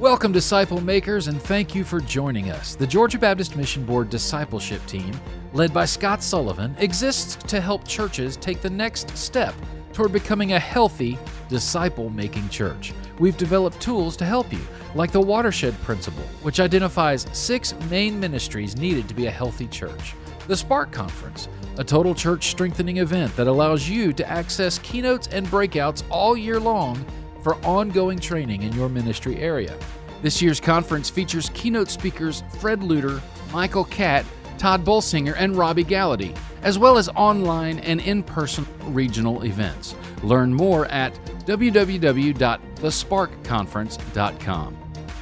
Welcome, disciple makers, and thank you for joining us. The Georgia Baptist Mission Board discipleship team, led by Scott Sullivan, exists to help churches take the next step toward becoming a healthy, disciple making church. We've developed tools to help you, like the Watershed Principle, which identifies six main ministries needed to be a healthy church, the Spark Conference, a total church strengthening event that allows you to access keynotes and breakouts all year long for ongoing training in your ministry area. This year's conference features keynote speakers Fred Luter, Michael Catt, Tod Bolsinger, and Robby Gallaty, as well as online and in person regional events. Learn more at www.thesparkconference.com.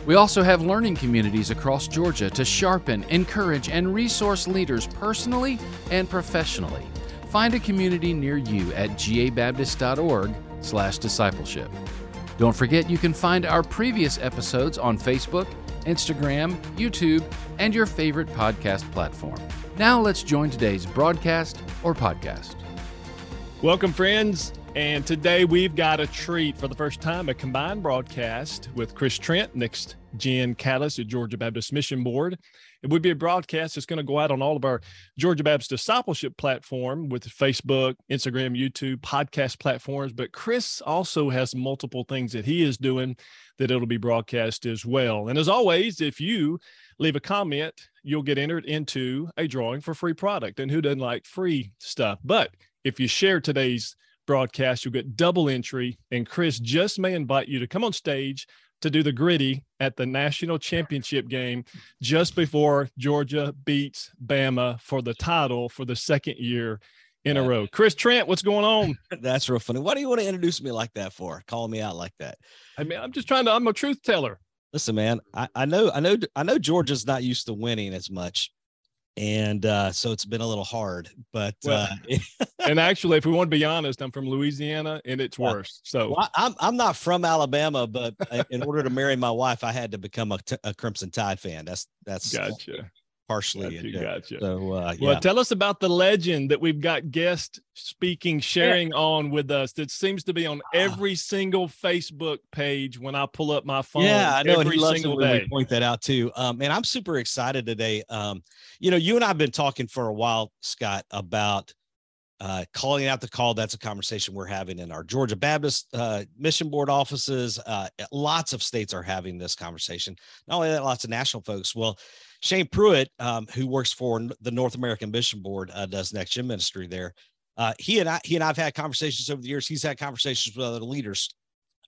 We also have learning communities across Georgia to sharpen, encourage, and resource leaders personally and professionally. Find a community near you at gabaptist.org/discipleship. Don't forget you can find our previous episodes on Facebook, Instagram, YouTube, and your favorite podcast platform. Now let's join today's broadcast or podcast. Welcome, friends. And today we've got a treat for the first time a combined broadcast with Chris Trent, next gen catalyst at Georgia Baptist Mission Board. It would be a broadcast that's going to go out on all of our Georgia Baptist discipleship platform with Facebook, Instagram, YouTube, podcast platforms. But Chris also has multiple things that he is doing that it'll be broadcast as well. And as always, if you leave a comment, you'll get entered into a drawing for free product. And who doesn't like free stuff? But if you share today's broadcast, you'll get double entry. And Chris just may invite you to come on stage to do the Griddy at the national championship game just before Georgia beats Bama for the title for the second year in a row. Chris Trent, what's going on? That's real funny. Why do you want to introduce me like that for? Calling me out like that. I mean, I'm just trying to, I'm a truth teller. Listen, man, I, I know, I know, I know Georgia's not used to winning as much and uh, so it's been a little hard. But well, uh, and actually, if we want to be honest, I'm from Louisiana, and it's worse. So well, I'm I'm not from Alabama, but in order to marry my wife, I had to become a, t- a Crimson Tide fan. That's that's gotcha partially. Gotcha, gotcha. So, uh, yeah. well, tell us about the legend that we've got guest speaking, sharing yeah. on with us. That seems to be on ah. every single Facebook page when I pull up my phone. Yeah, I know. Every and he single loves day. point that out too. Um, and I'm super excited today. Um, you know, you and I've been talking for a while, Scott, about uh, calling out the call. That's a conversation we're having in our Georgia Baptist uh, Mission Board offices. Uh, lots of states are having this conversation. Not only that, lots of national folks. Well, Shane Pruitt, um, who works for the North American Mission Board, uh, does Next Gen Ministry there. Uh, he and I, he and I've had conversations over the years. He's had conversations with other leaders,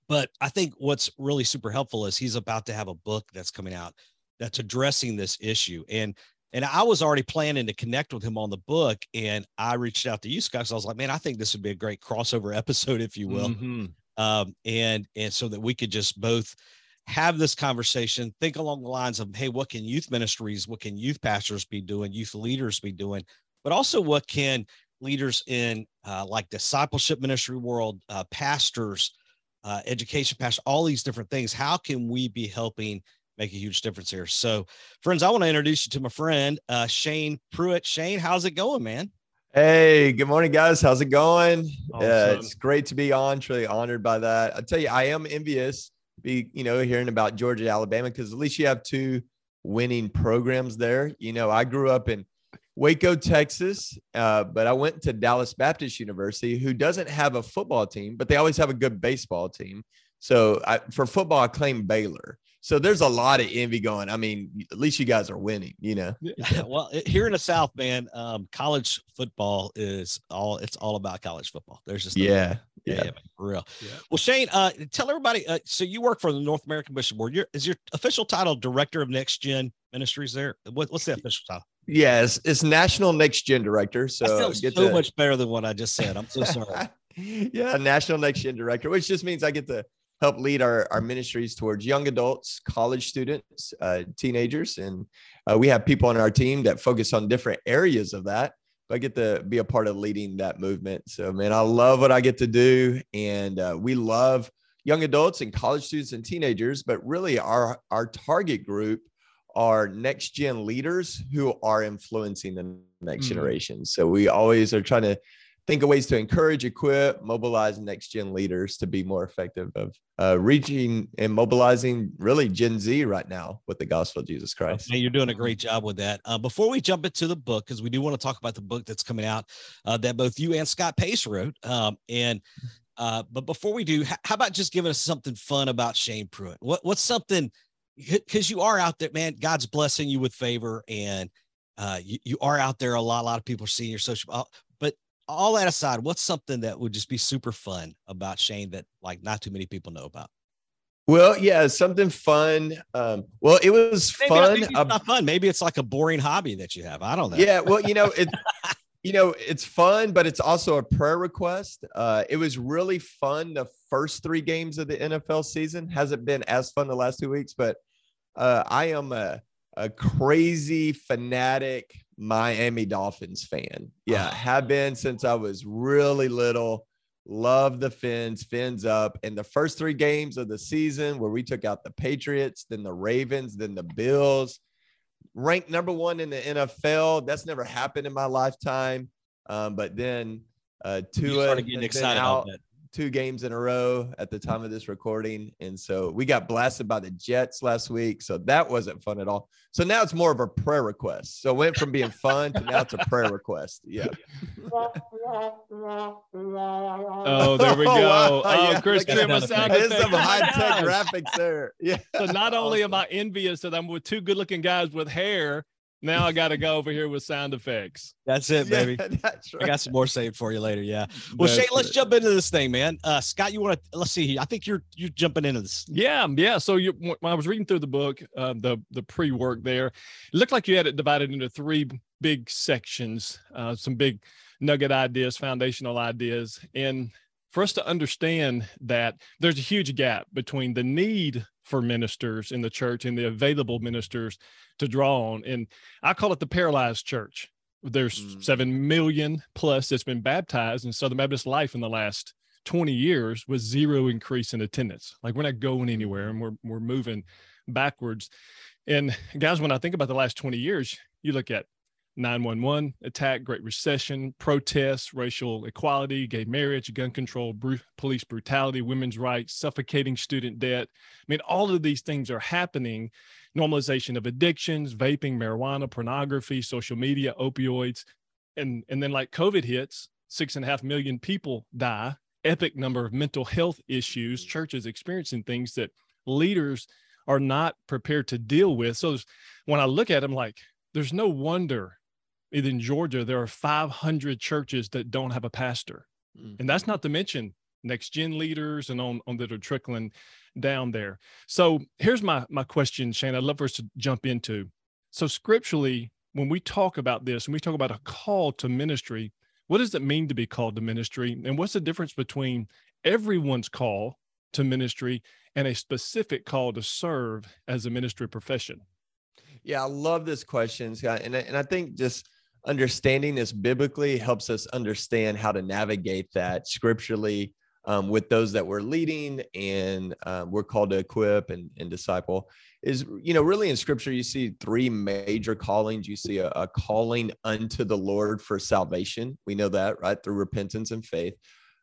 but I think what's really super helpful is he's about to have a book that's coming out that's addressing this issue. And and I was already planning to connect with him on the book, and I reached out to you, Scott. So I was like, man, I think this would be a great crossover episode, if you will, mm-hmm. um, and and so that we could just both have this conversation, think along the lines of, hey, what can youth ministries, what can youth pastors be doing, youth leaders be doing, but also what can leaders in uh, like discipleship ministry world, uh, pastors, uh, education pastors, all these different things. How can we be helping make a huge difference here? So, friends, I want to introduce you to my friend uh, Shane Pruitt. Shane, how's it going, man? Hey, good morning, guys. How's it going? Awesome. It's great to be on. Truly honored by that. I tell you, I am envious be, you know, hearing about Georgia, Alabama, because at least you have two winning programs there. You know, I grew up in Waco, Texas, uh, but I went to Dallas Baptist University, who doesn't have a football team, but they always have a good baseball team. So I, for football, I claim Baylor. So there's a lot of envy going. I mean, at least you guys are winning, you know. well, here in the South, man, um, college football is all. It's all about college football. There's just yeah, yeah, yeah for real. Yeah. Well, Shane, uh, tell everybody. Uh, so you work for the North American Mission Board. Your is your official title Director of Next Gen Ministries there? What, what's the official title? Yes, it's National Next Gen Director. So that so to... much better than what I just said. I'm so sorry. yeah, National Next Gen Director, which just means I get to help lead our, our ministries towards young adults, college students, uh, teenagers. And uh, we have people on our team that focus on different areas of that. I get to be a part of leading that movement. So, man, I love what I get to do. And uh, we love young adults and college students and teenagers. But really, our, our target group are next gen leaders who are influencing the next mm. generation. So we always are trying to think of ways to encourage, equip, mobilize next gen leaders to be more effective of uh, reaching and mobilizing really Gen Z right now with the gospel of Jesus Christ. you're doing a great job with that. Uh, before we jump into the book, because we do want to talk about the book that's coming out uh, that both you and Scott Pace wrote. Um, and uh, but before we do, how about just giving us something fun about Shane Pruitt? What, what's something because you are out there, man. God's blessing you with favor, and uh, you, you are out there a lot. A lot of people are seeing your social. All that aside, what's something that would just be super fun about Shane that like not too many people know about? Well, yeah, something fun. Um, well, it was maybe fun. Maybe it's not fun. Maybe it's like a boring hobby that you have. I don't know. Yeah, well, you know, it you know, it's fun, but it's also a prayer request. Uh, it was really fun the first three games of the NFL season. Hasn't been as fun the last two weeks, but uh, I am a, a crazy fanatic Miami Dolphins fan. Yeah, ah. have been since I was really little. Love the fins, fins up. And the first three games of the season where we took out the Patriots, then the Ravens, then the Bills ranked number one in the NFL. That's never happened in my lifetime. Um, but then uh, Tua started getting excited out two games in a row at the time of this recording, and so we got blasted by the Jets last week. So that wasn't fun at all. So now it's more of a prayer request. So it went from being fun to now it's a prayer request. Yeah. oh, there we oh, go. Oh, yeah, Chris Trim was sound There's some high tech graphics there. Yeah. So not only am I envious that I'm with two good looking guys with hair, now I got to go over here with sound effects. That's it, baby. Yeah, that's right. I got some more saved for you later. Yeah. Well, that's Shane, let's jump into this thing, man. Uh, Scott, you want to? Let's see. I think you're you're jumping into this. Yeah, yeah. So you, when I was reading through the book, uh, the the pre work there, it looked like you had it divided into three big sections, uh, some big nugget ideas, foundational ideas, and for us to understand that there's a huge gap between the need for ministers in the church and the available ministers to draw on. And I call it the paralyzed church. There's mm. 7 million plus that's been baptized in Southern Baptist life in the last 20 years with zero increase in attendance. Like we're not going anywhere and we're, we're moving backwards. And guys, when I think about the last 20 years, you look at 911 attack, Great Recession, protests, racial equality, gay marriage, gun control, police brutality, women's rights, suffocating student debt. I mean, all of these things are happening. Normalization of addictions, vaping, marijuana, pornography, social media, opioids. And, and then, like COVID hits, six and a half million people die, epic number of mental health issues, mm. churches experiencing things that leaders are not prepared to deal with. So when I look at them, like, there's no wonder in Georgia, there are 500 churches that don't have a pastor. Mm-hmm. And that's not to mention next gen leaders and on, on that are trickling down there. So here's my my question, Shane. I'd love for us to jump into. So scripturally, when we talk about this and we talk about a call to ministry, what does it mean to be called to ministry? And what's the difference between everyone's call to ministry and a specific call to serve as a ministry profession? Yeah, I love this question, Scott. And, and I think just understanding this biblically helps us understand how to navigate that scripturally um, with those that we're leading and um, we're called to equip and, and, disciple is you know really in scripture you see three major callings. You see a, a, calling unto the lord for salvation. We know that right? Through repentance and faith.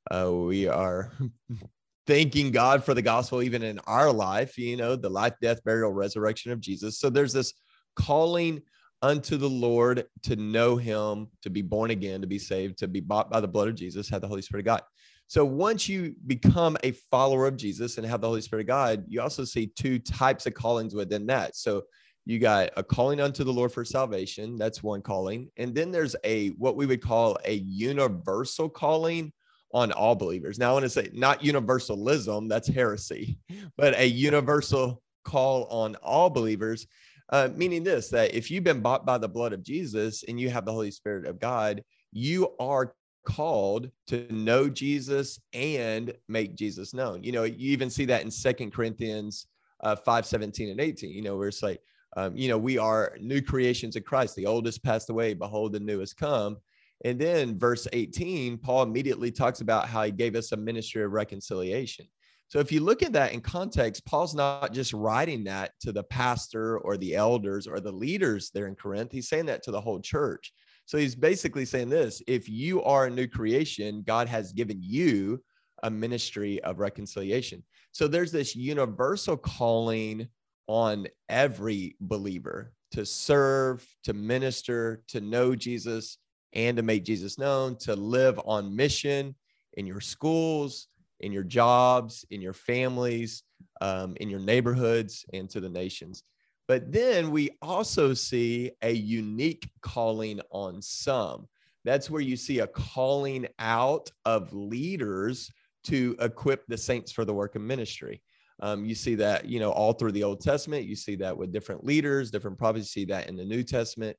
Uh, we are thanking god for the gospel even in our life you know the life death burial resurrection of jesus. So there's this calling unto the Lord to know him, to be born again, to be saved, to be bought by the blood of Jesus, have the Holy Spirit of God. So once you become a follower of Jesus and have the Holy Spirit of God, you also see two types of callings within that. So you got a calling unto the Lord for salvation. That's one calling. And then there's a what we would call a universal calling on all believers. Now I want to say not universalism, that's heresy, but a universal call on all believers. Uh, meaning this that if you've been bought by the blood of Jesus and you have the Holy Spirit of God, you are called to know Jesus and make Jesus known. You know, you even see that in Second Corinthians uh, 5 17 and 18, you know, where it's like, um, you know, we are new creations in Christ. The oldest passed away, behold, the new has come. And then verse 18, Paul immediately talks about how he gave us a ministry of reconciliation. So if you look at that in context, Paul's not just writing that to the pastor or the elders or the leaders there in Corinth. He's saying that to the whole church. So he's basically saying this if you are a new creation, God has given you a ministry of reconciliation. So there's this universal calling on every believer to serve, to minister, to know Jesus, and to make Jesus known, to live on mission in your schools, in your jobs, in your families, um, in your neighborhoods, and to the nations. But then we also see a unique calling on some. That's where you see a calling out of leaders to equip the saints for the work of ministry. Um, you see that, you know, all through the Old Testament. You see that with different leaders, different prophets. You see that in the New Testament.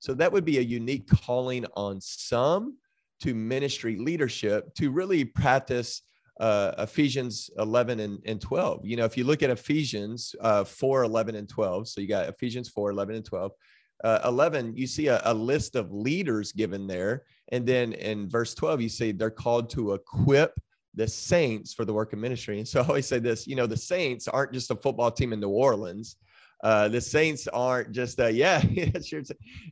So that would be a unique calling on some to ministry leadership to really practice uh, Ephesians 11 and, and 12. You know, if you look at Ephesians uh, 4, 11 and 12, so you got Ephesians 4, 11 and 12. Uh, 11, you see a, a list of leaders given there. And then in verse 12, you see they're called to equip the saints for the work of ministry. And so I always say this, you know, the saints aren't just a football team in New Orleans. Uh, the saints aren't just uh, yeah, yeah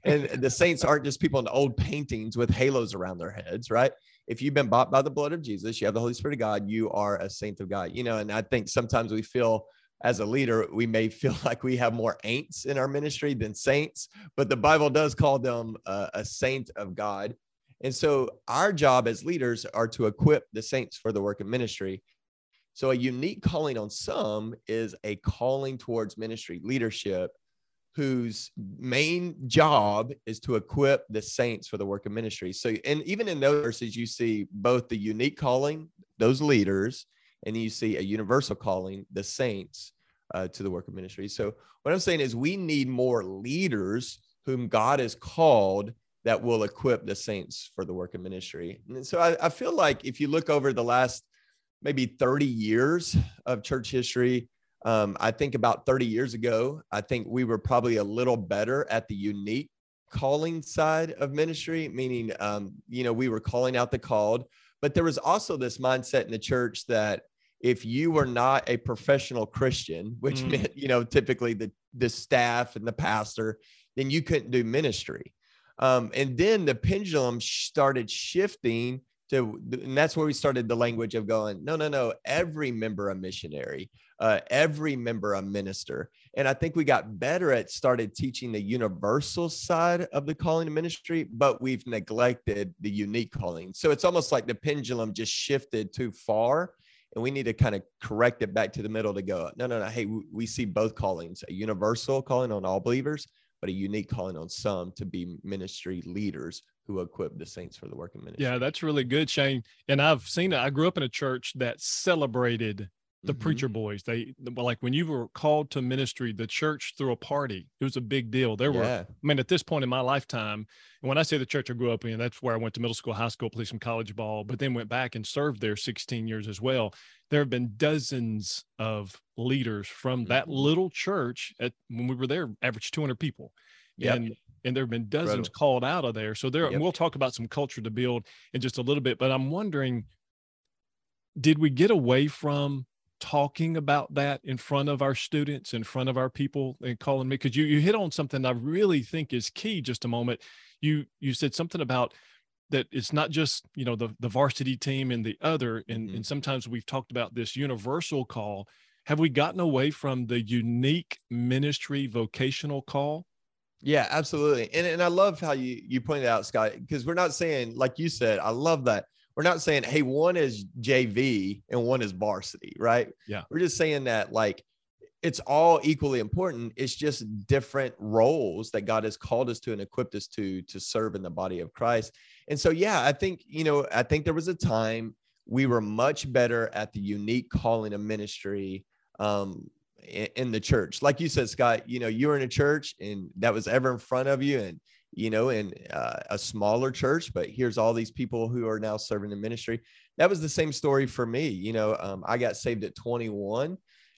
and the saints aren't just people in old paintings with halos around their heads right if you've been bought by the blood of jesus you have the holy spirit of god you are a saint of god you know and i think sometimes we feel as a leader we may feel like we have more ain'ts in our ministry than saints but the bible does call them uh, a saint of god. And so our job as leaders are to equip the saints for the work of ministry. So, a unique calling on some is a calling towards ministry leadership whose main job is to equip the saints for the work of ministry. So, and even in those verses, you see both the unique calling, those leaders, and you see a universal calling, the saints, uh, to the work of ministry. So, what I'm saying is, we need more leaders whom God has called that will equip the saints for the work of ministry. And so, I, I feel like if you look over the last maybe 30 years of church history. Um, I think about 30 years ago, I think we were probably a little better at the unique calling side of ministry, meaning, um, you know, we were calling out the called, but there was also this mindset in the church that if you were not a professional Christian, which mm. meant, you know, typically the, the staff and the pastor, then you couldn't do ministry. Um, and then the pendulum started shifting to and that's where we started the language of going no no no every member a missionary uh, every member a minister. And i think we got better at started teaching the universal side of the calling of ministry but we've neglected the unique calling. So it's almost like the pendulum just shifted too far and we need to kind of correct it back to the middle to go no no no hey we see both callings a universal calling on all believers but a unique calling on some to be ministry leaders who equipped the saints for the work of ministry. Yeah, that's really good, Shane. And I've seen it. I grew up in a church that celebrated the mm-hmm. preacher boys. They like when you were called to ministry, the church threw a party. It was a big deal. There yeah. were, I mean, at this point in my lifetime, and when I say the church I grew up in, that's where I went to middle school, high school, played some college ball, but then went back and served there 16 years as well. There have been dozens of leaders from mm-hmm. that little church at when we were there, average 200 people. Yep. And and there have been dozens Incredible. called out of there. So there, yep. we'll talk about some culture to build in just a little bit. But I'm wondering, did we get away from talking about that in front of our students, in front of our people, and calling me? Because you you hit on something I really think is key. Just a moment, you you said something about that it's not just you know the the varsity team and the other, and mm-hmm. and sometimes we've talked about this universal call. Have we gotten away from the unique ministry vocational call? Yeah, absolutely. And and I love how you you pointed out, Scott, because we're not saying, like you said, I love that. We're not saying, hey, one is JV and one is varsity, right? Yeah. We're just saying that like it's all equally important. It's just different roles that God has called us to and equipped us to to serve in the body of Christ. And so, yeah, I think, you know, I think there was a time we were much better at the unique calling of ministry um, in the church. Like you said, Scott, you know, you were in a church and that was ever in front of you and, you know, in uh, a smaller church, but here's all these people who are now serving in ministry. That was the same story for me. You know, um, I got saved at 21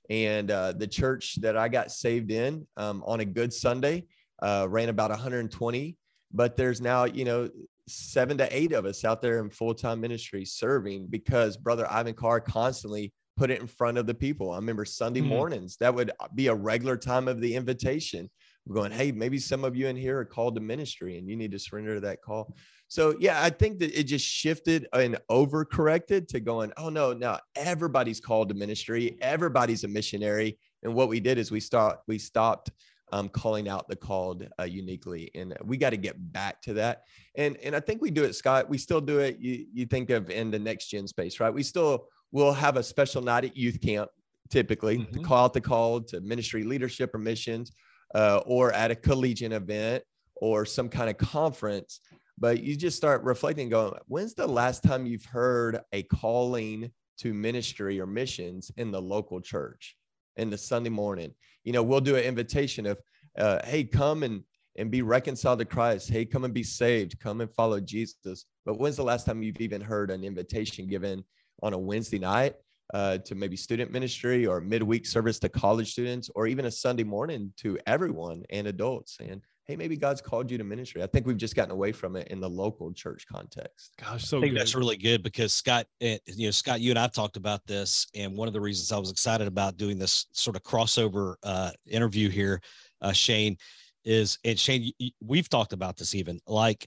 and uh, the church that I got saved in um, on a good Sunday uh, ran about 120, but there's now, you know, seven to eight of us out there in full-time ministry serving because brother Ivan Carr constantly put it in front of the people. I remember Sunday mm-hmm. mornings, that would be a regular time of the invitation. we're going, hey, maybe some of you in here are called to ministry and you need to surrender to that call. So yeah, I think that it just shifted and overcorrected to going, oh no, now everybody's called to ministry, everybody's a missionary. And what we did is we stopped, we stopped um, calling out the called uh, uniquely, and we got to get back to that. And and I think we do it, Scott. We still do it. You you think of in the next gen space, right? We still will have a special night at youth camp, typically mm-hmm. to call out the call to ministry leadership or missions, uh, or at a collegiate event or some kind of conference. But you just start reflecting going when's the last time you've heard a calling to ministry or missions in the local church in the sunday morning? You know we'll do an invitation of uh, hey come and and be reconciled to christ. Hey come and be saved. Come and follow jesus. But when's the last time you've even heard an invitation given on a wednesday night uh, to maybe student ministry or midweek service to college students or even a sunday morning to everyone and adults and hey, maybe God's called you to ministry. I think we've just gotten away from it in the local church context. Gosh, so I think good. that's really good because Scott, you know, Scott, you and I've talked about this, and one of the reasons I was excited about doing this sort of crossover uh, interview here, uh, Shane, is and Shane, we've talked about this even like.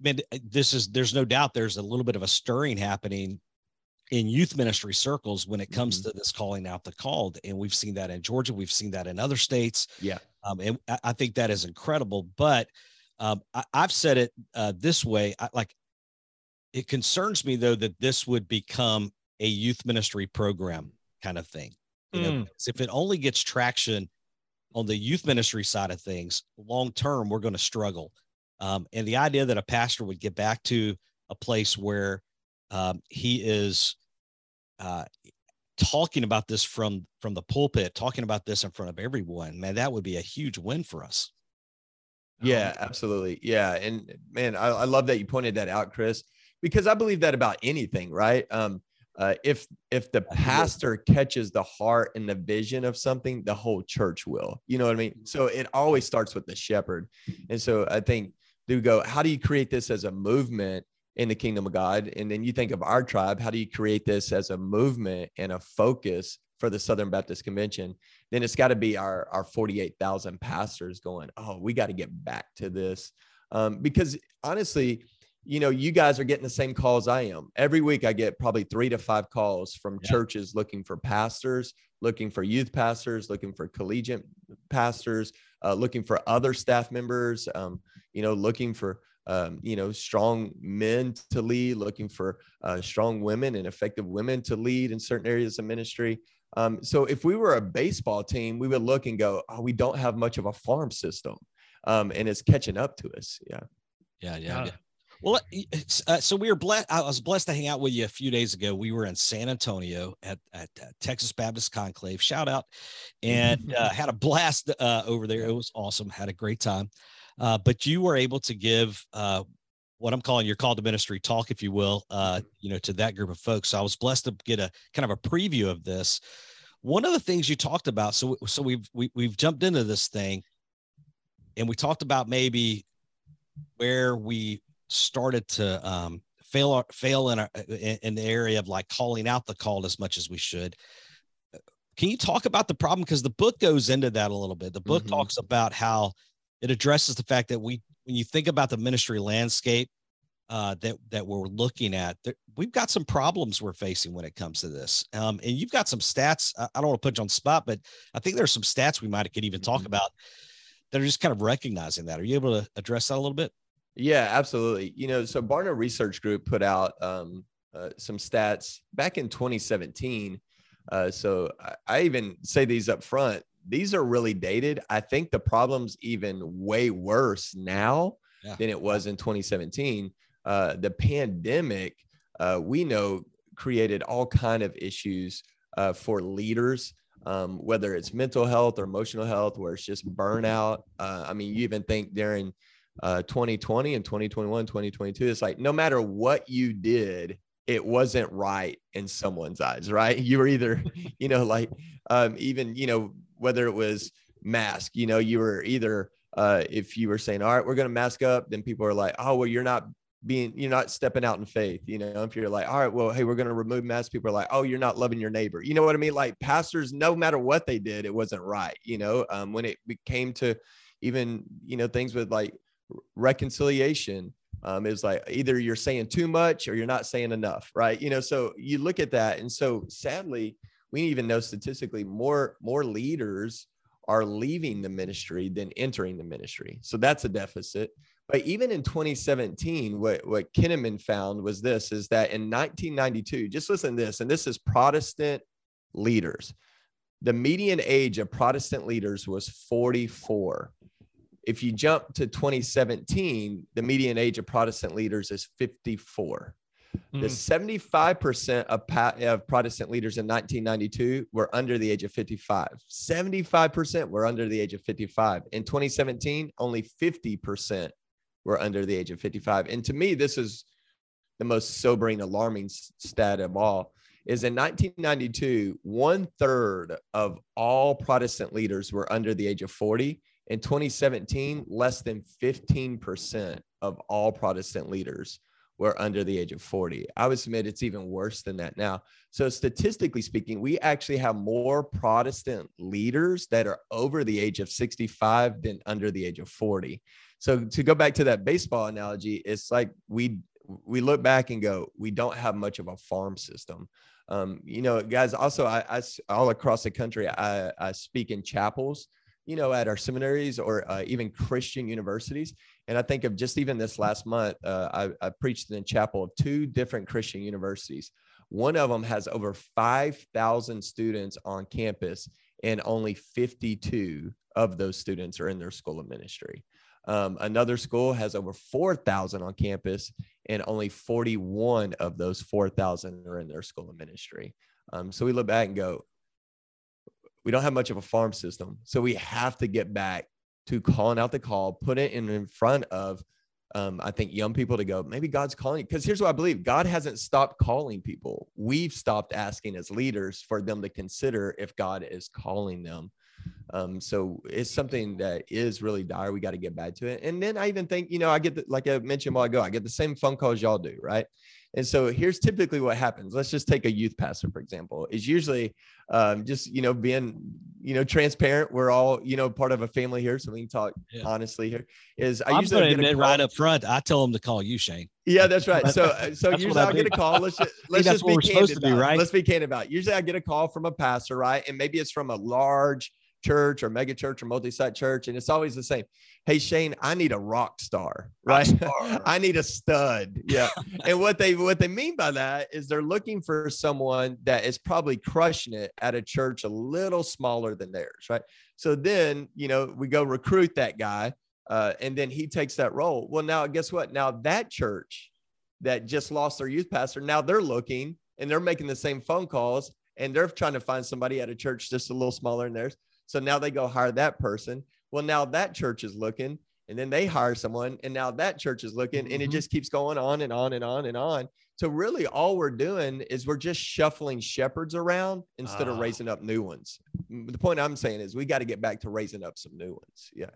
Man, this is there's no doubt there's a little bit of a stirring happening in youth ministry circles when it comes mm-hmm. to this calling out the called. And we've seen that in Georgia. We've seen that in other states. Yeah. Um, and I think that is incredible. But um, I, have said it uh, this way I, like, it concerns me though that this would become a youth ministry program kind of thing. You mm. know, if it only gets traction on the youth ministry side of things, long term, we're going to struggle. Um, and the idea that a pastor would get back to a place where um, he is uh, talking about this from from the pulpit, talking about this in front of everyone, man, that would be a huge win for us. Yeah, absolutely. Yeah, and man, I, I love that you pointed that out, Chris, because I believe that about anything, right? Um, uh, if if the pastor catches the heart and the vision of something, the whole church will. You know what I mean? So it always starts with the shepherd, and so I think do go. How do you create this as a movement? In the kingdom of God. And then you think of our tribe, how do you create this as a movement and a focus for the Southern Baptist Convention? Then it's got to be our, our 48,000 pastors going, oh, we got to get back to this. Um, because honestly, you know, you guys are getting the same calls I am. Every week I get probably three to five calls from yeah. churches looking for pastors, looking for youth pastors, looking for collegiate pastors, uh, looking for other staff members, um, you know, looking for um, you know, strong men to lead, looking for uh, strong women and effective women to lead in certain areas of ministry. Um, so if we were a baseball team, we would look and go, oh, we don't have much of a farm system. Um, and it's catching up to us. Yeah. Yeah. Yeah. yeah. Well, uh, so we were blessed. I was blessed to hang out with you a few days ago. We were in San Antonio at, at uh, Texas Baptist Conclave. Shout out, and uh, had a blast uh, over there. It was awesome. Had a great time. Uh, but you were able to give uh, what I'm calling your call to ministry talk, if you will, uh, mm-hmm. you know, to that group of folks. So I was blessed to get a kind of a preview of this. One of the things you talked about, so so we've we, have we have jumped into this thing, and we talked about maybe where we started to um, fail fail in, our, in in the area of like calling out the call as much as we should. Can you talk about the problem? Because the book goes into that a little bit. The book mm-hmm. talks about how it addresses the fact that we, when you think about the ministry landscape uh, that that we're looking at, there, we've got some problems we're facing when it comes to this. Um, and you've got some stats. I, I don't want to put you on the spot, but I think there's some stats we might could even talk mm-hmm. about that are just kind of recognizing that. Are you able to address that a little bit? Yeah, absolutely. You know, so Barna Research Group put out um, uh, some stats back in 2017. Uh, so I, I, even say these up front these are really dated. I think the problem's even way worse now yeah. than it was in 2017. Uh, the pandemic, uh, we know, created all kind of issues uh, for leaders, um, whether it's mental health or emotional health, where it's just burnout. Uh, I mean, you even think during 2020 uh, and 2021, 2022, it's like no matter what you did, it wasn't right in someone's eyes, right? You were either, you know, like um, even, you know, whether it was mask, you know, you were either uh, if you were saying, all right, we're going to mask up, then people are like, oh, well, you're not being you're not stepping out in faith you know if you're like all right well hey we're going to remove masks people are like oh you're not loving your neighbor. You know what i mean? Like pastors no matter what they did it wasn't right you know um, when it came to even you know things with like reconciliation um, is like either you're saying too much or you're not saying enough right? You know so you look at that and so sadly we even know statistically more more leaders are leaving the ministry than entering the ministry so that's a deficit but even in 2017, what, what Kinnaman found was this is that in 1992, just listen to this, and this is Protestant leaders. The median age of Protestant leaders was 44. If you jump to 2017, the median age of Protestant leaders is 54. The 75% hmm. of, of Protestant leaders in 1992 were under the age of 55. 75% were under the age of 55. In 2017, only 50% were under the age of 55. And to me, this is the most sobering, alarming stat of all. Is in 1992, one third of all Protestant leaders were under the age of 40. In 2017, less than 15% of all Protestant leaders were under the age of 40. I would submit it's even worse than that now. So, statistically speaking, we actually have more Protestant leaders that are over the age of 65 than under the age of 40. So to go back to that baseball analogy, it's like we we look back and go, we don't have much of a farm system. Um, you know, guys. Also, I, I all across the country, I, I speak in chapels. You know, at our seminaries or uh, even Christian universities. And I think of just even this last month, uh, I, I preached in the chapel of two different Christian universities. One of them has over 5,000 students on campus, and only 52 of those students are in their school of ministry. Um, another school has over 4,000 on campus, and only 41 of those 4,000 are in their school of ministry. Um, so we look back and go, we don't have much of a farm system. So we have to get back to calling out the call, put it in, in front of, um, I think, young people to go, maybe God's calling. Because here's what I believe God hasn't stopped calling people. We've stopped asking as leaders for them to consider if God is calling them. Um, so it's something that is really dire. We got to get back to it. And then I even think, you know, I get the, like I mentioned a while ago, I get the same phone calls y'all do, right? And so here's typically what happens. Let's just take a youth pastor, for example, is usually um, just, you know, being, you know, transparent. We're all, you know, part of a family here. So we can talk yeah. honestly here is I I'm usually get admit right up front. I tell them to call you Shane. Yeah, that's right. So, uh, so usually I'll get a call. Let's just, let's just be candid about. right? Let's be candid about. It. Usually I get a call from a pastor, right? And maybe it's from a large church or mega church or multi-site church and it's always the same. Hey shane i need a rock star right? rock star. i need a stud. Yeah. And what they what they mean by that is they're looking for someone that is probably crushing it at a church a little smaller than theirs right? So then you know we go recruit that guy uh, and then he takes that role. Well now guess what? Now that church that just lost their youth pastor now they're looking and they're making the same phone calls and they're trying to find somebody at a church just a little smaller than theirs so now they go hire that person. Well, now that church is looking, and then they hire someone, and now that church is looking, mm-hmm. and it mm-hmm. just keeps going on and on and on and on. So really, all we're doing is we're just shuffling shepherds around instead uh, of ah. raising up new ones. The point I'm saying is we got to get back to raising up some new ones. Yeah,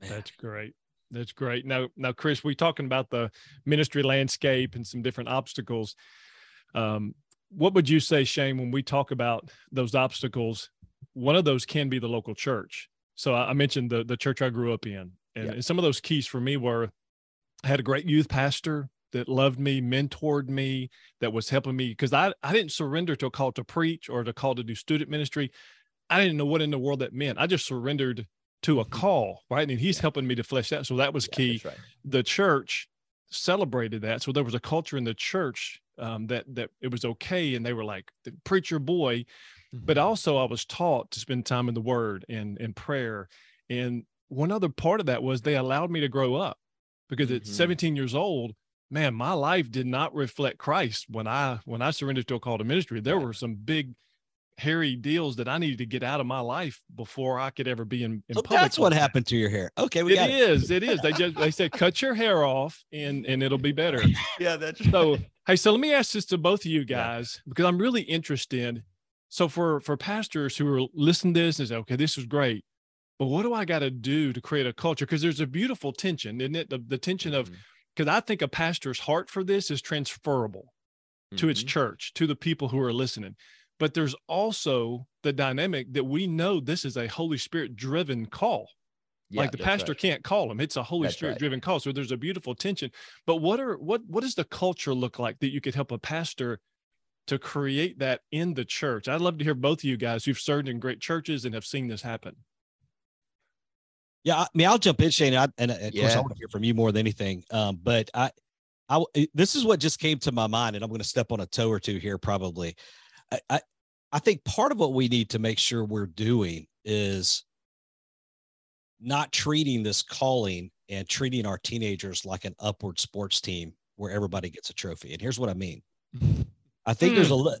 that's great. That's great. Now, now, Chris, we talking about the ministry landscape and some different obstacles. Um, what would you say, Shane, when we talk about those obstacles one of those can be the local church. So I, mentioned the the church I grew up in, and, yeah. and some of those keys for me were I had a great youth pastor that loved me, mentored me, that was helping me because I, I didn't surrender to a call to preach or to call to do student ministry. I didn't know what in the world that meant. I just surrendered to a call, right? And he's yeah. helping me to flesh that. So that was yeah, key. Right. The church celebrated that. So there was a culture in the church um, that that it was okay, and they were like, the preacher boy Mm-hmm. But also, I was taught to spend time in the Word and in prayer. And one other part of that was they allowed me to grow up because mm-hmm. at 17 years old, man, my life did not reflect Christ when I when I surrendered to a call to ministry. There were some big hairy deals that I needed to get out of my life before I could ever be in, in so public. That's what happened to your hair. Okay, we it is. It. it is. They just they said cut your hair off and and it'll be better. yeah, that's right. so. Hey, so let me ask this to both of you guys because I'm really interested so for for pastors who are listening to this and say, okay, this is great, but what do I got to do to create a culture? Because there's a beautiful tension, isn't it? The, the tension mm-hmm. of because I think a pastor's heart for this is transferable mm-hmm. to its mm-hmm. church, to the people who are listening. But there's also the dynamic that we know this is a Holy Spirit driven call. Yeah, like the pastor right. can't call them. It's a Holy Spirit driven right. call. So there's a beautiful tension. But what are what what does the culture look like that you could help a pastor to create that in the church? I'd love to hear both of you guys who've served in great churches and have seen this happen. Yeah, I mean, I'll jump in, Shane, I, and of yeah. course, I want to hear from you more than anything. Um, but I, I, this is what just came to my mind, and I'm going to step on a toe or two here, probably. I, I, I think part of what we need to make sure we're doing is not treating this calling and treating our teenagers like an upward sports team where everybody gets a trophy. And here's what I mean. I think there's a hmm. li-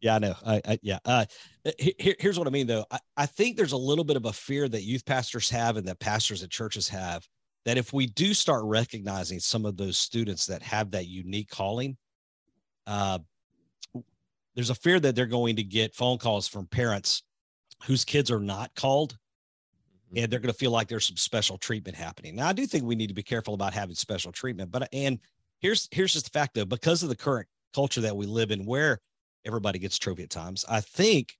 yeah, I know. I, I yeah. Uh, here, here's what I mean, though. I, I think there's a little bit of a fear that youth pastors have and that pastors at churches have that if we do start recognizing some of those students that have that unique calling, uh, there's a fear that they're going to get phone calls from parents whose kids are not called mm-hmm. and they're going to feel like there's some special treatment happening. Now, I do think we need to be careful about having special treatment, but and here's here's just the fact though, because of the current culture that we live in, where everybody gets trophy at times. I think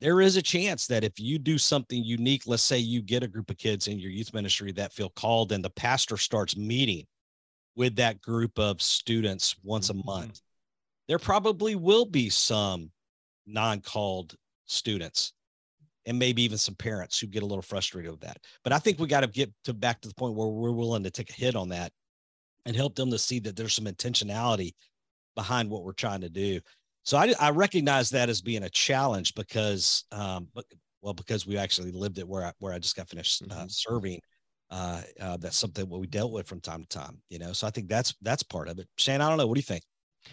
there is a chance that if you do something unique, let's say you get a group of kids in your youth ministry that feel called and the pastor starts meeting with that group of students once a mm-hmm. month, there probably will be some non called students and maybe even some parents who get a little frustrated with that. But I think we got to get to back to the point where we're willing to take a hit on that and help them to see that there's some intentionality behind what we're trying to do. So I, I recognize that as being a challenge because, um, but well, because we actually lived it where I, where I just got finished uh, mm-hmm. serving. Uh, uh, that's something what we dealt with from time to time, you know. So I think that's that's part of it. Shane, I don't know. What do you think?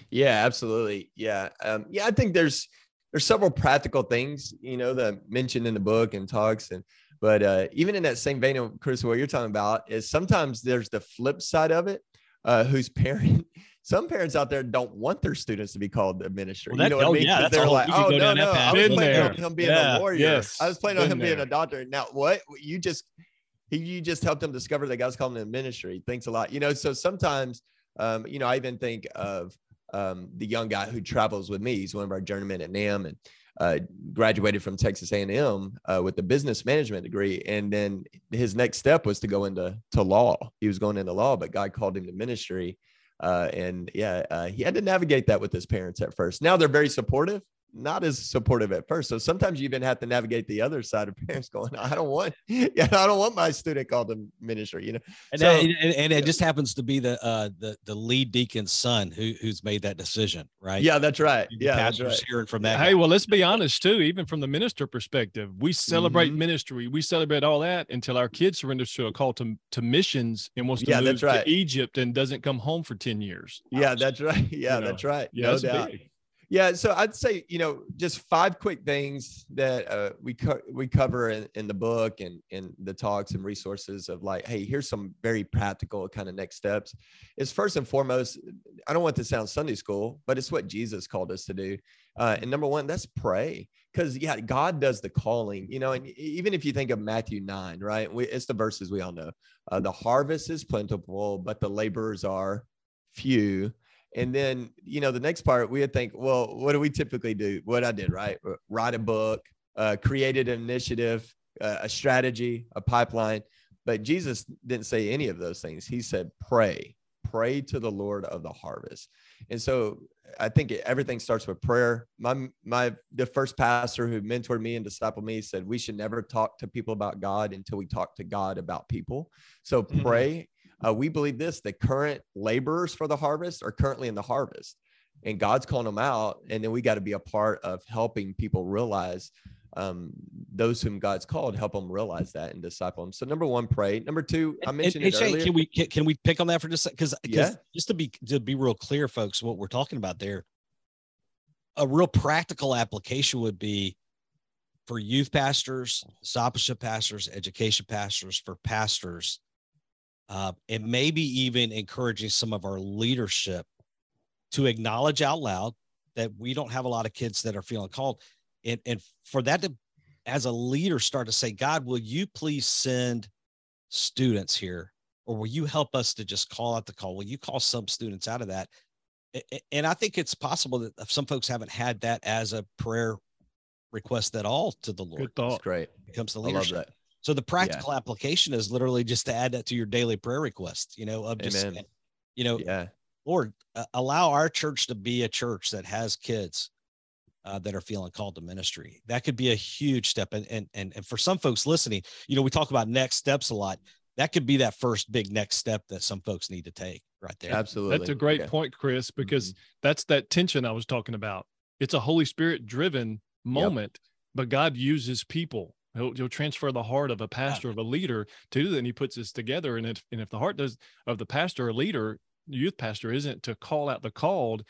Yeah, absolutely. Yeah, um, yeah. I think there's there's several practical things, you know, that mentioned in the book and talks, and but uh, even in that same vein of Chris, what you're talking about is sometimes there's the flip side of it, uh, whose parent some parents out there don't want their students to be called a minister. Well, that, you know what oh, I mean? Yeah, they're like, oh no, no, I was planning there. on him being yeah, a lawyer. Yes, I was planning on him there. being a doctor. Now what? You just he, you just helped him discover that God's calling them ministry. Thanks a lot. You know, so sometimes, um, you know, I even think of um, the young guy who travels with me. He's one of our journeymen at NAMB and uh, graduated from Texas A&M uh, with a business management degree, and then his next step was to go into to law. He was going into law, but God called him to ministry, uh, and yeah, uh, he had to navigate that with his parents at first. Now they're very supportive, not as supportive at first. So sometimes you even have to navigate the other side of parents going, I don't want, yeah, I don't want my student called to ministry, you know. And, so, and, and, and, it just happens to be the uh the the lead deacon's son who who's made that decision, right? Yeah, that's right. The yeah, that's right. hearing from that. Hey, guy. well, let's be honest too. Even from the minister perspective, we celebrate mm-hmm. ministry, we celebrate all that until our kid surrenders to a call to to missions and wants to yeah, move that's right. to Egypt and doesn't come home for ten years. Yeah, Ouch. that's right. Yeah, you know, that's right. Yeah, no doubt. Big. Yeah, so I'd say you know just five quick things that uh, we co- we cover in, in, the book and in the talks and resources of like, hey, here's some very practical kind of next steps. Is first and foremost, I don't want to sound Sunday school, but it's what Jesus called us to do. Uh, and number one, that's pray because yeah, God does the calling. You know, and even if you think of Matthew nine, right? We, it's the verses we all know. Uh, the harvest is plentiful, but the laborers are few and then, you know, the next part we would think, well, what do we typically do? What I did, right? Write a book, uh, created an initiative, uh, a strategy, a pipeline. But Jesus didn't say any of those things. He said, pray, pray to the Lord of the harvest. And so I think everything starts with prayer. My, my, the first pastor who mentored me and discipled me said, we should never talk to people about God until we talk to God about people. So mm-hmm. pray uh, we believe this the current laborers for the harvest are currently in the harvest, and God's calling them out. And then we got to be a part of helping people realize um, those whom God's called, help them realize that and disciple them. So number one, pray. Number two, I mentioned and, it Shane, earlier. Can we can, can we pick on that for just because yeah. just to be to be real clear, folks, what we're talking about there, a real practical application would be for youth pastors, discipleship pastors, education pastors, for pastors uh, and maybe even encouraging some of our leadership to acknowledge out loud that we don't have a lot of kids that are feeling called and, and for that to as a leader start to say god will you please send students here or will you help us to just call out the call? Will you call some students out of that? And I think it's possible that some folks haven't had that as a prayer request at all to the Lord. Good thought. That's great. It comes to leadership. So the practical yeah. application is literally just to add that to your daily prayer request, you know, of just, Amen. you know, yeah. Lord, uh, allow our church to be a church that has kids uh, that are feeling called to ministry. That could be a huge step. And, and, and, and for some folks listening, you know, we talk about next steps a lot. That could be that first big next step that some folks need to take right there. Absolutely. That's a great yeah. point, Chris, because mm-hmm. that's that tension I was talking about. It's a Holy Spirit driven moment, yep. but God uses people He'll, he'll transfer the heart of a pastor, yeah. of a leader to that. And he puts this together. And if, and if the heart does of the pastor or leader, youth pastor isn't to call out the called,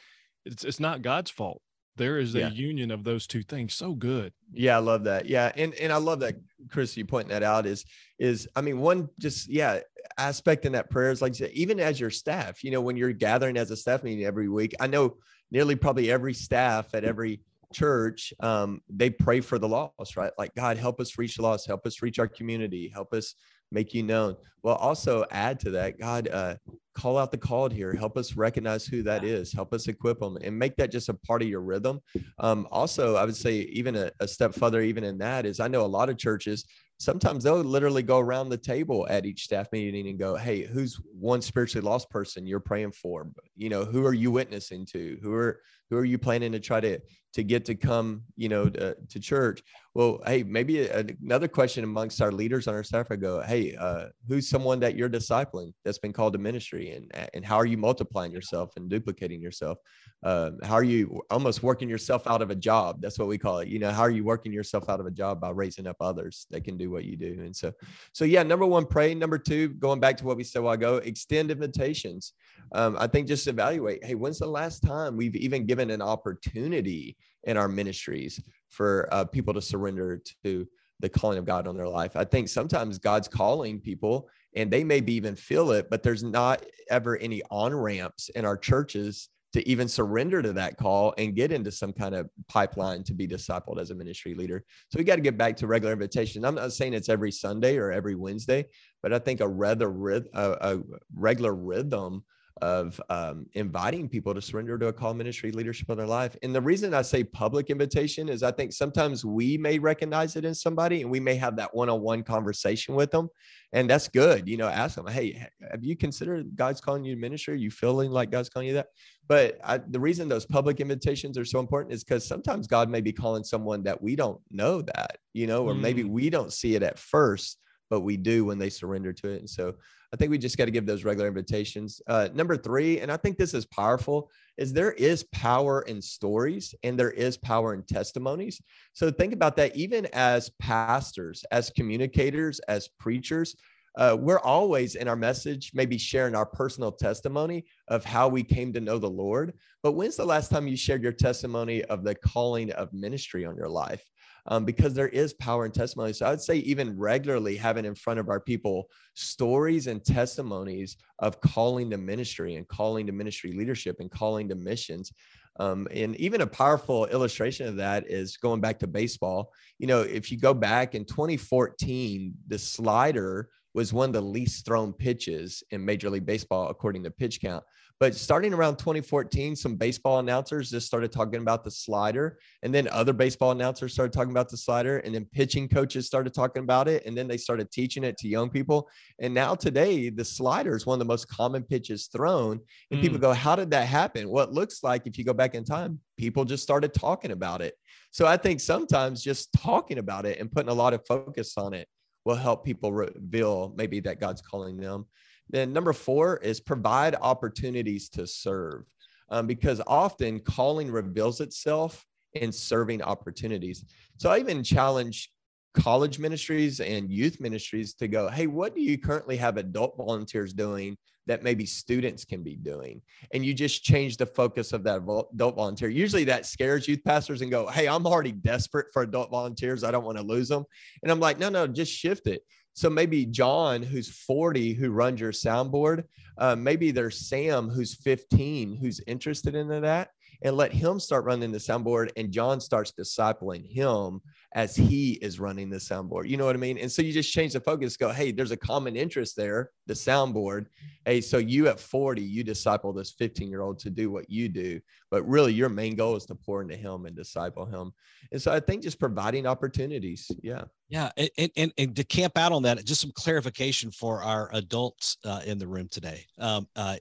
it's, it's not God's fault. There is a yeah. union of those two things. So good. Yeah, I love that. Yeah. And and I love that, Chris, you pointing that out is is I mean, one just yeah, aspect in that prayer is like you said, even as your staff, you know, when you're gathering as a staff meeting every week, I know nearly probably every staff at every church, um, they pray for the lost, right? Like, God, help us reach the lost, help us reach our community, help us make you known. Well, also add to that, God, uh, call out the called here. Help us recognize who that is. Help us equip them and make that just a part of your rhythm. Um, also, I would say even a, a step further, even in that is I know a lot of churches sometimes they'll literally go around the table at each staff meeting and go, Hey, who's one spiritually lost person you're praying for? You know, who are you witnessing to? Who are who are you planning to try to to get to come, you know, to, to church? Well, hey, maybe a, another question amongst our leaders on our staff. I go, Hey, uh, who's someone that you're discipling that's been called to ministry, and and how are you multiplying yourself and duplicating yourself? Um, how are you almost working yourself out of a job? That's what we call it. You know, how are you working yourself out of a job by raising up others that can do what you do? And so, so yeah, number one, pray. Number two, going back to what we said while ago, extend invitations. Um, I think just evaluate. Hey, when's the last time we've even given an opportunity in our ministries for uh, people to surrender to the calling of God on their life? I think sometimes God's calling people and they maybe even feel it, but there's not ever any on ramps in our churches to even surrender to that call and get into some kind of pipeline to be discipled as a ministry leader. So we got to get back to regular invitation. I'm not saying it's every Sunday or every Wednesday, but I think a rather a, a regular rhythm of um, inviting people to surrender to a call ministry leadership of their life. And the reason I say public invitation is I think sometimes we may recognize it in somebody and we may have that one on one conversation with them. And that's good. You know, ask them, hey, have you considered God's calling you to ministry? Are you feeling like God's calling you that? But I, the reason those public invitations are so important is because sometimes God may be calling someone that we don't know that, you know, or mm. maybe we don't see it at first but we do when they surrender to it. And so I think we just got to give those regular invitations. Uh, number three, and I think this is powerful, is there is power in stories and there is power in testimonies. So think about that. Even as pastors, as communicators, as preachers, uh, we're always in our message, maybe sharing our personal testimony of how we came to know the Lord. But when's the last time you shared your testimony of the calling of ministry on your life? Um, because there is power in testimony. So I'd say even regularly having in front of our people stories and testimonies of calling to ministry and calling to ministry leadership and calling to missions. Um, and even a powerful illustration of that is going back to baseball. You know, if you go back in 2014, the slider was one of the least thrown pitches in Major League Baseball, according to pitch count. But starting around 2014, some baseball announcers just started talking about the slider. And then other baseball announcers started talking about the slider. And then pitching coaches started talking about it. And then they started teaching it to young people. And now today, the slider is one of the most common pitches thrown. And mm. people go, How did that happen? Well, looks like if you go back in time, people just started talking about it. So I think sometimes just talking about it and putting a lot of focus on it will help people reveal maybe that God's calling them. Then number four is provide opportunities to serve, um, because often calling reveals itself in serving opportunities. So I even challenge college ministries and youth ministries to go, hey, what do you currently have adult volunteers doing that maybe students can be doing? And you just change the focus of that adult volunteer. Usually that scares youth pastors and go, hey, I'm already desperate for adult volunteers. I don't want to lose them. And I'm like, no, no, just shift it. So maybe John, who's 40, who runs your soundboard, uh, maybe there's Sam, who's 15, who's interested in that, and let him start running the soundboard, and John starts discipling him as he is running the soundboard. You know what I mean? And so you just change the focus, go, hey, there's a common interest there, the soundboard. Hey, so you at 40, you disciple this 15 year old to do what you do. But really, your main goal is to pour into him and disciple him. And so I think just providing opportunities. Yeah. Yeah. And, and, and to camp out on that, just some clarification for our adults uh, in the room today. Um, uh,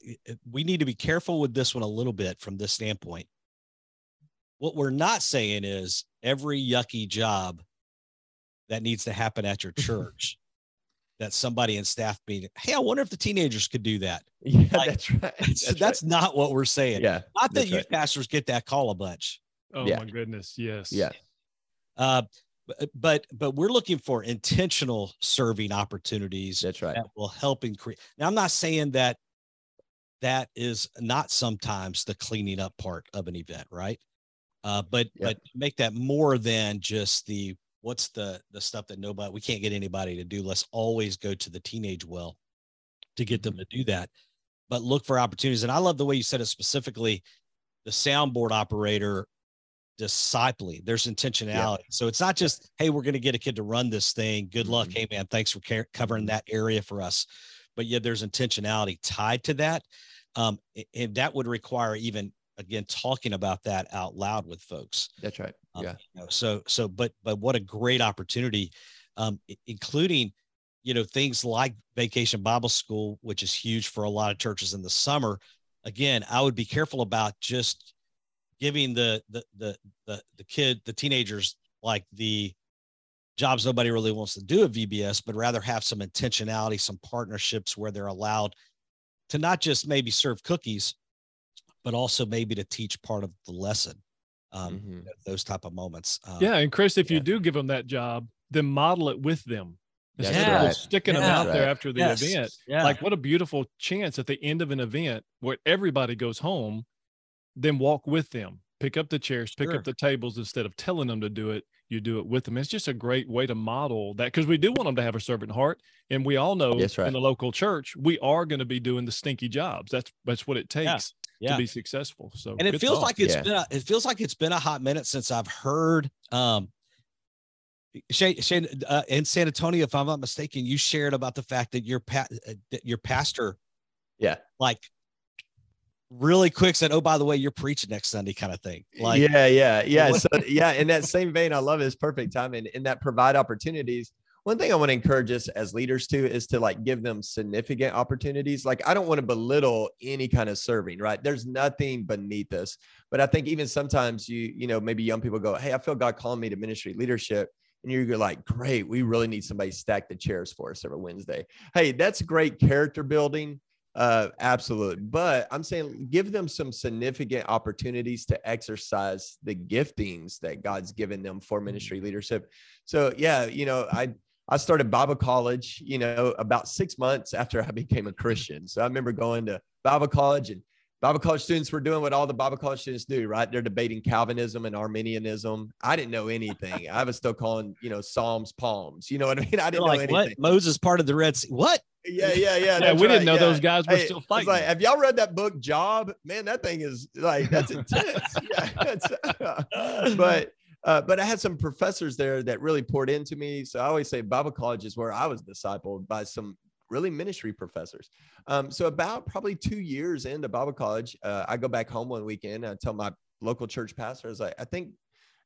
we need to be careful with this one a little bit from this standpoint. What we're not saying is every yucky job that needs to happen at your church that somebody in staff meeting, hey, I wonder if the teenagers could do that. Yeah, like, that's right. That's, that's, that's right. not what we're saying. Yeah. Not that youth right. pastors get that call a bunch. Oh yeah. my goodness. Yes. Yeah. Uh, but but we're looking for intentional serving opportunities that's right that will help increase now i'm not saying that that is not sometimes the cleaning up part of an event right uh, but yeah. but make that more than just the what's the the stuff that nobody we can't get anybody to do. Let's always go to the teenage well to get them mm-hmm. to do that. But look for opportunities. And I love the way you said it specifically. The soundboard operator discipling. There's intentionality. Yeah. So it's not just, hey, we're going to get a kid to run this thing. Good luck. Mm-hmm. Hey, man, thanks for covering mm-hmm. that area for us. But yeah, there's intentionality tied to that. Um, and that would require even again talking about that out loud with folks that's right um, yeah you know, so so but but what a great opportunity um, including you know things like vacation bible school which is huge for a lot of churches in the summer again i would be careful about just giving the the the the, the kid the teenagers like the jobs nobody really wants to do at vbs but rather have some intentionality some partnerships where they're allowed to not just maybe serve cookies but also maybe to teach part of the lesson. Um, mm-hmm. those type of moments. Um, yeah, and Chris, if yeah. you do give them that job, then model it with them instead yeah. of sticking yeah. them out right. there after the yes. event. Yeah. Like, what a beautiful chance at the end of an event where everybody goes home, then walk with them, pick up the chairs, pick sure. up the tables instead of telling them to do it. You do it with them. It's just a great way to model that because we do want them to have a servant heart, and we all know right. in the local church we are going to be doing the stinky jobs. That's that's what it takes yeah. to be successful. So and it feels like it's yeah. been a, it feels like it's been a hot minute since I've heard um Shane, Shane uh, in San Antonio, if I'm not mistaken, you shared about the fact that your pa- uh, your pastor, yeah, like really quick said, "Oh, by the way, you're preaching next Sunday," kind of thing. Like, yeah, yeah, yeah. so, yeah, in that same vein, I love it. It's perfect time, and in that provide opportunities one thing I want to encourage us as leaders to is to like give them significant opportunities. Like I don't want to belittle any kind of serving, right? There's nothing beneath us. But I think even sometimes you, you know, maybe young people go, Hey, I feel God calling me to ministry leadership. And you're like, great, we really need somebody to stack the chairs for us every Wednesday. Hey, that's great character building. Uh, absolutely. But I'm saying give them some significant opportunities to exercise the giftings that God's given them for ministry leadership. So yeah, you know, I I started Bible college, you know, about six months after I became a Christian. So I remember going to Bible college and Bible college students were doing what all the Bible college students do, right? They're debating Calvinism and Arminianism. I didn't know anything. I was still calling, you know, Psalms palms. You know what I mean? I didn't know anything. What? Moses part of the Red Sea. What? Yeah, yeah, yeah. yeah we right. didn't know yeah. those guys were hey, still fighting. Like, have y'all read that book, Job? Man, that thing is like that's intense. yeah, that's, uh, but uh, but I had some professors there that really poured into me. So I always say Bible college is where I was discipled by some really ministry professors. Um, so about probably two years into Bible college, uh, I go back home one weekend. I tell my local church pastor, I was like, I think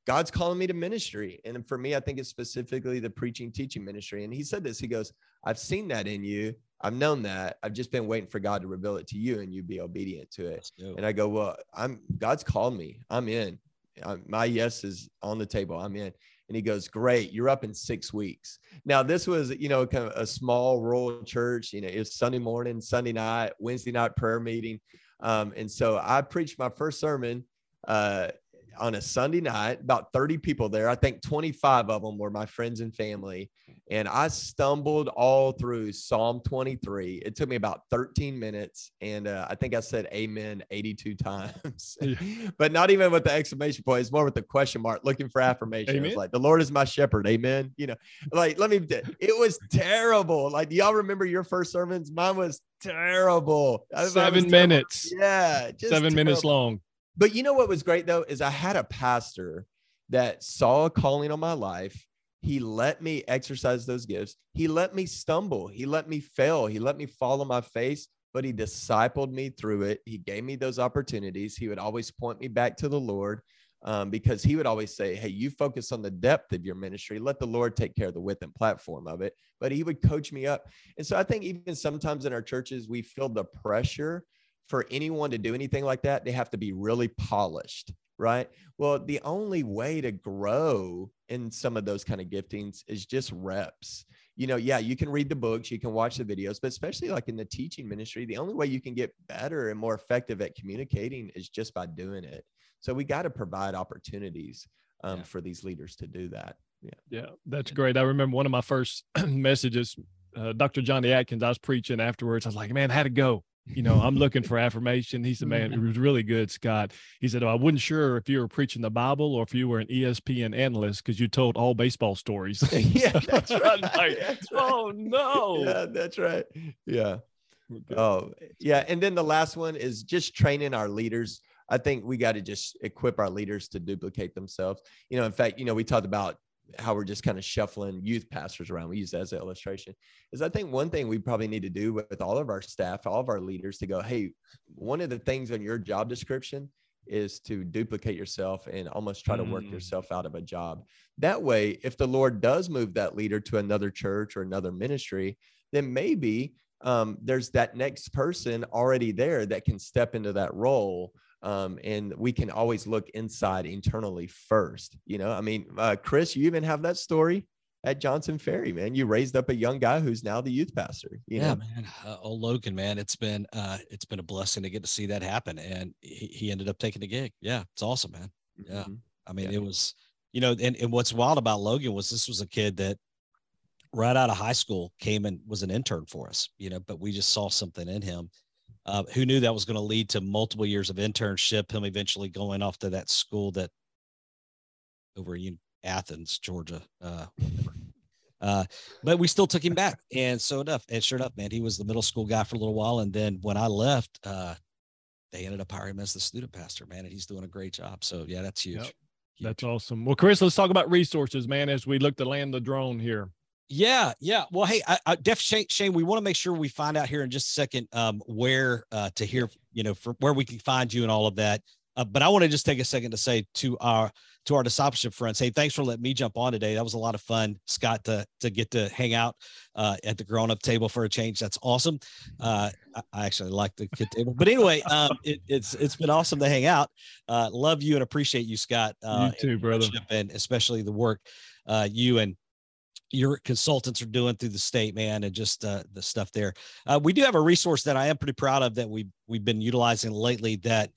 God's calling me to ministry. And for me, I think it's specifically the preaching, teaching ministry. And he said this, he goes, I've seen that in you. I've known that. I've just been waiting for God to reveal it to you and you be obedient to it. And I go, well, I'm God's called me. I'm in my yes is on the table. I'm in. And he goes, Great, you're up in six weeks. Now, this was, you know, kind of a small rural church. You know, it was Sunday morning, Sunday night, Wednesday night prayer meeting. Um, and so I preached my first sermon uh, on a Sunday night, about 30 people there. I think 25 of them were my friends and family. And I stumbled all through Psalm 23. It took me about 13 minutes. And uh, I think I said amen 82 times, but not even with the exclamation point. It's more with the question mark, looking for affirmation. Amen. It was like, the Lord is my shepherd. Amen. You know, like, let me, it was terrible. Like, do y'all remember your first sermons? Mine was terrible. Seven was minutes. Terrible. Yeah. Seven terrible. minutes long. But you know what was great though is I had a pastor that saw a calling on my life. He let me exercise those gifts. He let me stumble. He let me fail. He let me fall on my face, but he discipled me through it. He gave me those opportunities. He would always point me back to the Lord um, because he would always say, Hey, you focus on the depth of your ministry. Let the Lord take care of the width and platform of it. But he would coach me up. And so I think even sometimes in our churches, we feel the pressure for anyone to do anything like that. They have to be really polished, right? Well, the only way to grow in some of those kind of giftings is just reps. You know, yeah, you can read the books, you can watch the videos, but especially like in the teaching ministry, the only way you can get better and more effective at communicating is just by doing it. So we got to provide opportunities um, yeah. for these leaders to do that. Yeah. Yeah, that's great. I remember one of my first messages, uh, Dr. Johnny Atkins, I was preaching afterwards. I was like, man, how'd it go? You know, I'm looking for affirmation. He said, man, it was really good, Scott. He said, oh, I wasn't sure if you were preaching the Bible or if you were an ESPN analyst because you told all baseball stories. yeah, that's right. like, that's right. Oh, no. Yeah, that's right. Yeah. Oh, yeah. And then the last one is just training our leaders I think we got to just equip our leaders to duplicate themselves. You know, in fact, you know, we talked about how we're just kind of shuffling youth pastors around. We use that as an illustration. Is I think one thing we probably need to do with all of our staff, all of our leaders, to go, hey, one of the things on your job description is to duplicate yourself and almost try to work mm. yourself out of a job. That way, if the Lord does move that leader to another church or another ministry, then maybe um, there's that next person already there that can step into that role um, and we can always look inside internally first. You know, I mean, uh, Chris, you even have that story at Johnson Ferry, man. You raised up a young guy who's now the youth pastor. yeah, know? man. Uh, oh, Logan, man, it's been uh, it's been a blessing to get to see that happen, and he, he ended up taking the gig. Yeah, it's awesome, man. Yeah, mm-hmm. I mean, yeah. it was, you know, and, and what's wild about Logan was this was a kid that right out of high school came and was an intern for us, you know, but we just saw something in him uh, who knew that was going to lead to multiple years of internship? Him eventually going off to that school that over in Athens, Georgia, uh, uh, but we still took him back, and so enough, and sure enough, man, he was the middle school guy for a little while, and then when I left, uh, they ended up hiring him as the student pastor, man, and he's doing a great job. So yeah, that's huge. Yep. huge. That's awesome. Well, Chris, let's talk about resources, man, as we look to land the drone here. Yeah, yeah. Well, hey, I, I Def Shane, Shane, we want to make sure we find out here in just a second um, where uh, to hear, you know, for where we can find you and all of that. Uh, but I want to just take a second to say to our to our discipleship friends, hey, thanks for letting me jump on today. That was a lot of fun, Scott, to to get to hang out uh, at the grown up table for a change. That's awesome. Uh, I, I, actually like the kid table, but anyway, um, it, it's it's been awesome to hang out. Uh, love you and appreciate you, Scott. Uh, you too, brother, and especially the work uh, you and your consultants are doing through the state, man, and just uh, the stuff there. Uh, we do have a resource that I am pretty proud of that we we've been utilizing lately that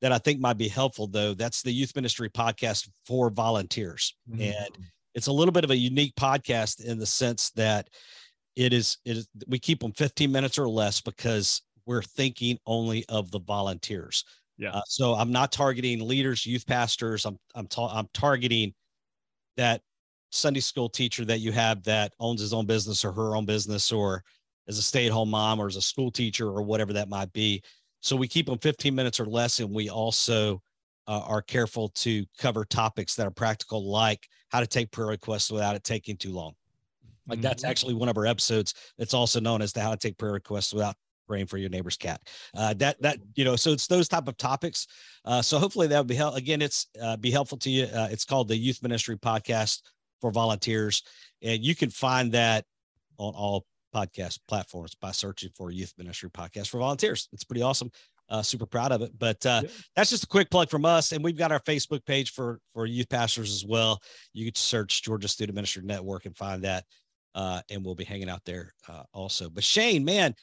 that I think might be helpful though. That's the youth ministry podcast for volunteers, mm-hmm. and it's a little bit of a unique podcast in the sense that it is it is we keep them 15 minutes or less because we're thinking only of the volunteers. Yeah. Uh, so I'm not targeting leaders, youth pastors. I'm I'm ta- I'm targeting that Sunday school teacher that you have that owns his own business or her own business or as a stay-at-home mom or as a school teacher or whatever that might be. So we keep them 15 minutes or less, and we also uh, are careful to cover topics that are practical, like how to take prayer requests without it taking too long. Like mm-hmm. that's actually one of our episodes. That's also known as the how to take prayer requests without praying for your neighbor's cat. Uh, that that you know, so it's those type of topics. Uh, so hopefully that would be help. Again, it's uh, be helpful to you. Uh, it's called the Youth Ministry Podcast for volunteers. And you can find that on all podcast platforms by searching for Youth Ministry Podcast for Volunteers. It's pretty awesome. Uh, super proud of it. But uh, yeah. that's just a quick plug from us. And we've got our Facebook page for for youth pastors as well. You can search Georgia Student Ministry Network and find that. Uh, and we'll be hanging out there uh, also. But Shane, man,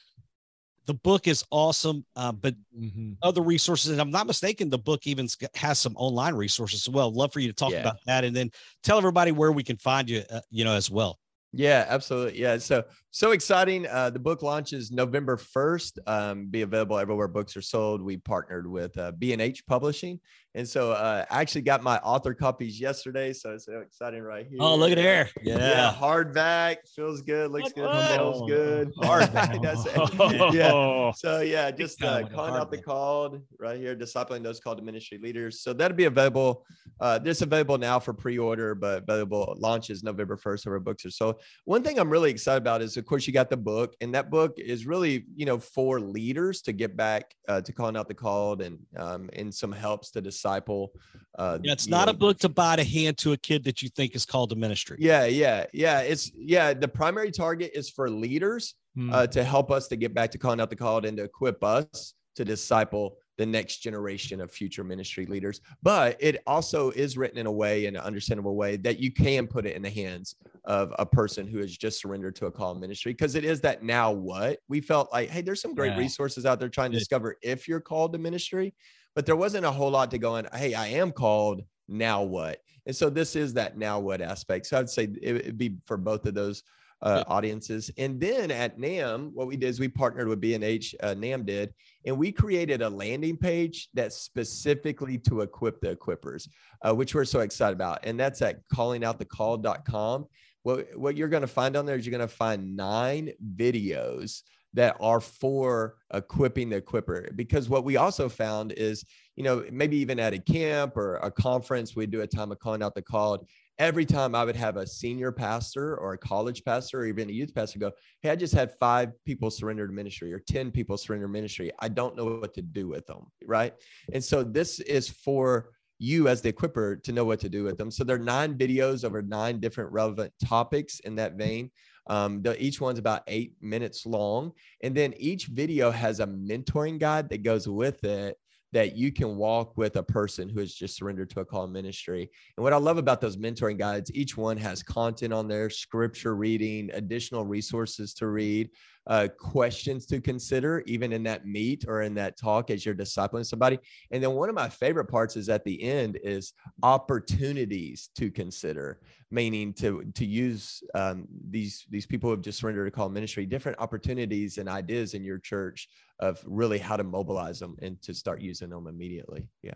the book is awesome, uh, but mm-hmm. other resources, and I'm not mistaken, the book even has some online resources as well. Love for you to talk yeah. about that, and then tell everybody where we can find you, uh, you know, as well. Yeah, absolutely. Yeah, so so exciting. Uh, the book launches November first. Um, be available everywhere books are sold. We partnered with uh, B and H Publishing, And so uh, I actually got my author copies yesterday. So it's so exciting right here. Oh, look at there. Yeah. yeah hardback. Feels good. Looks good. Smells good. Hardback. yeah. So yeah, just uh, calling out the called right here, discipling those called to ministry leaders. So that'll be available. Uh, this available now for pre-order, but available launches November 1st over bookstore. So one thing I'm really excited about is of course you got the book and that book is really, you know, for leaders to get back uh, to calling out the called and um, and some helps to disciple. Uh, yeah, it's not know, a book to buy to hand to a kid that you think is called to ministry. Yeah, yeah, yeah. It's yeah. The primary target is for leaders hmm. uh, to help us to get back to calling out the called and to equip us to disciple the next generation of future ministry leaders. But it also is written in a way, in an understandable way, that you can put it in the hands of a person who has just surrendered to a call ministry. Because it is that now what we felt like, hey, there's some great yeah. resources out there trying to discover if you're called to ministry but there wasn't a whole lot to go in. Hey, I am called. Now what? And so this is that now what aspect. So I'd say it would be for both of those uh, audiences. And then at NAMB, what we did is we partnered with B&H, uh, NAMB did, and we created a landing page that's specifically to equip the equippers, uh, which we're so excited about. And that's at callingoutthecalled.com. What, what you're going to find on there is you're going to find nine videos that are for equipping the equipper. Because what we also found is, you know, maybe even at a camp or a conference, we do a time of calling out the called. Every time I would have a senior pastor or a college pastor or even a youth pastor go, Hey, I just had five people surrender to ministry or 10 people surrender ministry. I don't know what to do with them. Right. And so this is for you as the equiper to know what to do with them. So there are nine videos over nine different relevant topics in that vein. Um, the, each one's about eight minutes long. And then each video has a mentoring guide that goes with it that you can walk with a person who has just surrendered to a call ministry. And what I love about those mentoring guides, each one has content on there, scripture reading, additional resources to read, uh, questions to consider, even in that meet or in that talk as you're discipling somebody. And then one of my favorite parts is at the end is opportunities to consider, meaning to to use um, these these people who have just surrendered to call ministry, different opportunities and ideas in your church of really how to mobilize them and to start using them immediately. Yeah.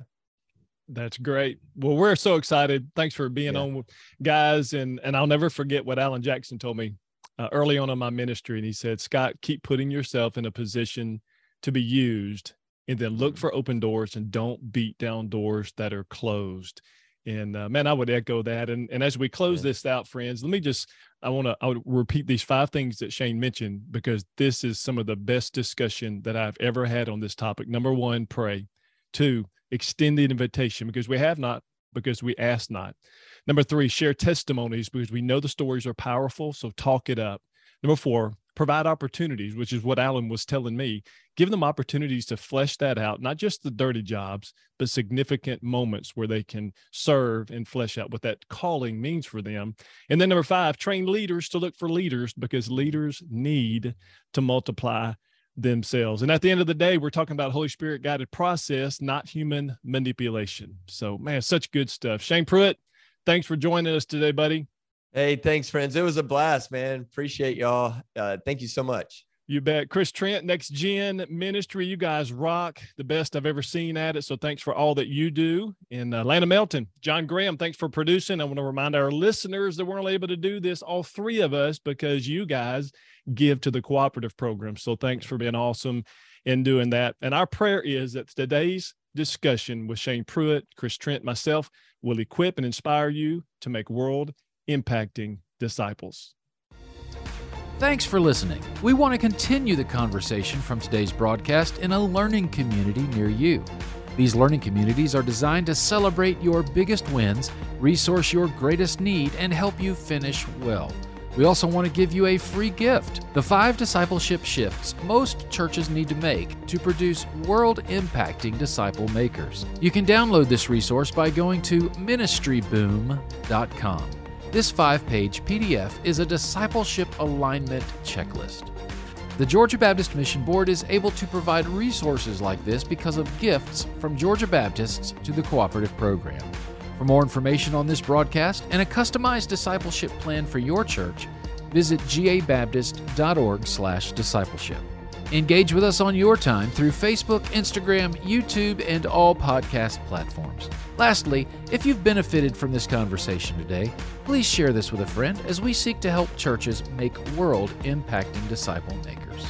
That's great. Well, we're so excited. Thanks for being yeah. on, guys. And and I'll never forget what Alan Jackson told me uh, early on in my ministry, and he said, "Scott, keep putting yourself in a position to be used, and then look mm-hmm. for open doors and don't beat down doors that are closed." And uh, man, I would echo that. And and as we close yeah. this out, friends, let me just I want to I would repeat these five things that Shane mentioned because this is some of the best discussion that I've ever had on this topic. Number one, pray. Two, extend the invitation because we have not because we ask not. Number three, share testimonies because we know the stories are powerful. So talk it up. Number four, provide opportunities, which is what Alan was telling me. Give them opportunities to flesh that out, not just the dirty jobs, but significant moments where they can serve and flesh out what that calling means for them. And then number five, train leaders to look for leaders because leaders need to multiply themselves. And at the end of the day, we're talking about Holy Spirit guided process, not human manipulation. So, man, such good stuff. Shane Pruitt, thanks for joining us today, buddy. Hey, thanks, friends. It was a blast, man. Appreciate y'all. Uh, thank you so much. You bet. Chris Trent, Next Gen Ministry. You guys rock the best I've ever seen at it. So thanks for all that you do. And uh, Lana Melton, John Graham, thanks for producing. I want to remind our listeners that weren't able to do this, all three of us, because you guys give to the cooperative program. So thanks for being awesome in doing that. And our prayer is that today's discussion with Shane Pruitt, Chris Trent, myself will equip and inspire you to make world impacting disciples. Thanks for listening. We want to continue the conversation from today's broadcast in a learning community near you. These learning communities are designed to celebrate your biggest wins, resource your greatest need, and help you finish well. We also want to give you a free gift the five discipleship shifts most churches need to make to produce world impacting disciple makers. You can download this resource by going to ministryboom.com. This five page PDF is a discipleship alignment checklist. The Georgia Baptist Mission Board is able to provide resources like this because of gifts from Georgia Baptists to the cooperative program. For more information on this broadcast and a customized discipleship plan for your church, visit gabaptist.org/discipleship. Engage with us on your time through Facebook, Instagram, YouTube, and all podcast platforms. Lastly, if you've benefited from this conversation today, please share this with a friend as we seek to help churches make world impacting disciple makers.